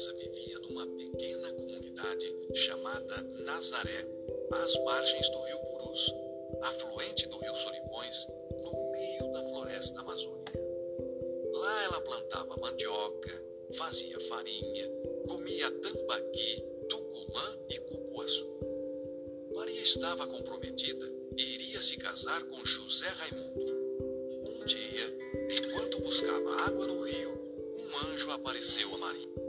Vivia numa pequena comunidade chamada Nazaré, às margens do rio Purus, afluente do rio Solimões, no meio da floresta amazônica. Lá ela plantava mandioca, fazia farinha, comia tambaqui, tucumã e cupuaçu. Maria estava comprometida e iria se casar com José Raimundo. Um dia, enquanto buscava água no rio, um anjo apareceu a Maria.